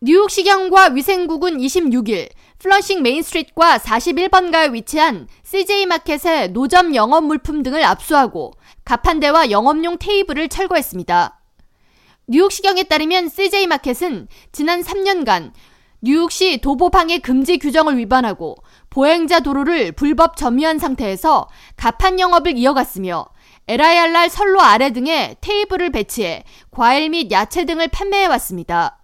뉴욕시경과 위생국은 26일 플러싱 메인스트리트와 41번가에 위치한 CJ마켓의 노점 영업 물품 등을 압수하고 가판대와 영업용 테이블을 철거했습니다. 뉴욕시경에 따르면 CJ마켓은 지난 3년간 뉴욕시 도보 방해 금지 규정을 위반하고 보행자 도로를 불법 점유한 상태에서 가판 영업을 이어갔으며 LIRR 선로 아래 등에 테이블을 배치해 과일 및 야채 등을 판매해왔습니다.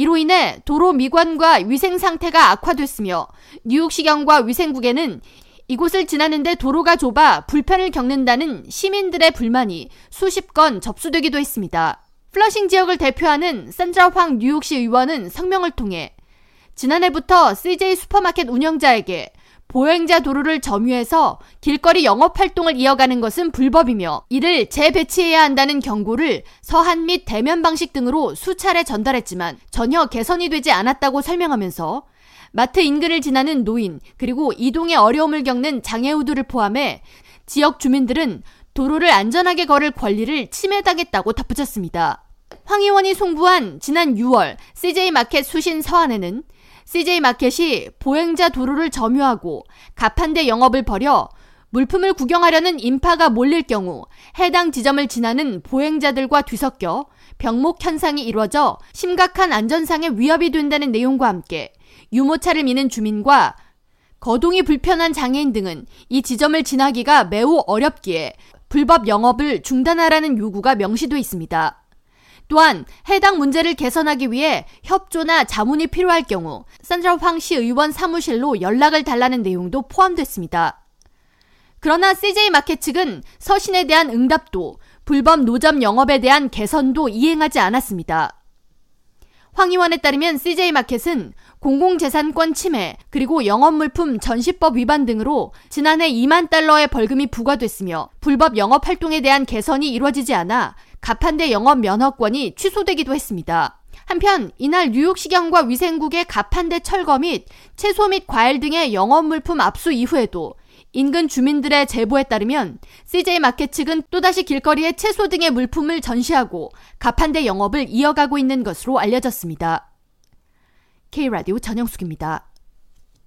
이로 인해 도로 미관과 위생 상태가 악화됐으며 뉴욕시경과 위생국에는 이곳을 지나는데 도로가 좁아 불편을 겪는다는 시민들의 불만이 수십 건 접수되기도 했습니다. 플러싱 지역을 대표하는 산드라 황 뉴욕시 의원은 성명을 통해 지난해부터 CJ 슈퍼마켓 운영자에게 보행자 도로를 점유해서 길거리 영업 활동을 이어가는 것은 불법이며 이를 재배치해야 한다는 경고를 서한 및 대면 방식 등으로 수차례 전달했지만 전혀 개선이 되지 않았다고 설명하면서 마트 인근을 지나는 노인 그리고 이동에 어려움을 겪는 장애우들을 포함해 지역 주민들은 도로를 안전하게 걸을 권리를 침해당했다고 덧붙였습니다. 황 의원이 송부한 지난 6월 CJ 마켓 수신 서한에는 CJ 마켓이 보행자 도로를 점유하고 가판대 영업을 벌여 물품을 구경하려는 인파가 몰릴 경우 해당 지점을 지나는 보행자들과 뒤섞여 병목 현상이 이루어져 심각한 안전상의 위협이 된다는 내용과 함께 유모차를 미는 주민과 거동이 불편한 장애인 등은 이 지점을 지나기가 매우 어렵기에 불법 영업을 중단하라는 요구가 명시돼 있습니다. 또한 해당 문제를 개선하기 위해 협조나 자문이 필요할 경우 산드라 황시 의원 사무실로 연락을 달라는 내용도 포함됐습니다. 그러나 CJ 마켓 측은 서신에 대한 응답도 불법 노점 영업에 대한 개선도 이행하지 않았습니다. 황 의원에 따르면 CJ 마켓은 공공재산권 침해 그리고 영업물품 전시법 위반 등으로 지난해 2만 달러의 벌금이 부과됐으며 불법 영업 활동에 대한 개선이 이루어지지 않아 가판대 영업 면허권이 취소되기도 했습니다. 한편 이날 뉴욕시경과 위생국의 가판대 철거 및 채소 및 과일 등의 영업 물품 압수 이후에도 인근 주민들의 제보에 따르면 CJ 마켓 측은 또다시 길거리에 채소 등의 물품을 전시하고 가판대 영업을 이어가고 있는 것으로 알려졌습니다. K라디오 전영숙입니다.